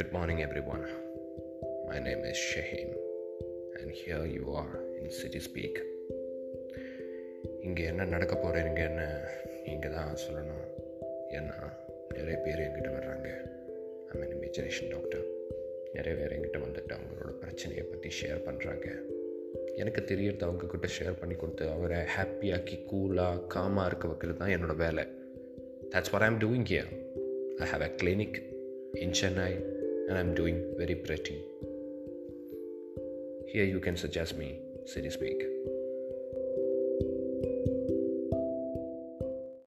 Good morning, everyone. My name is Shaheen, and here you are in City Speak. இங்கே என்ன நடக்க போகிறீங்கன்னு நீங்கள் தான் சொல்லணும். ஏன்னா நிறைய பேர் என்கிட்ட வர்றாங்க. ஐ மீன் இமேஜினேஷன் டாக்டர் நிறைய பேர் என்கிட்ட வந்துட்டு அவங்களோட பிரச்சனையை பற்றி ஷேர் பண்ணுறாங்க எனக்கு தெரியறது அவங்கக்கிட்ட ஷேர் பண்ணி கொடுத்து அவரை ஹாப்பியாக்கி கூலாக காமாக இருக்க வைக்கிறது தான் என்னோடய வேலை. That's what I am doing here I have a clinic in Chennai. And I'm doing very pretty. Here you can suggest me, City Speak.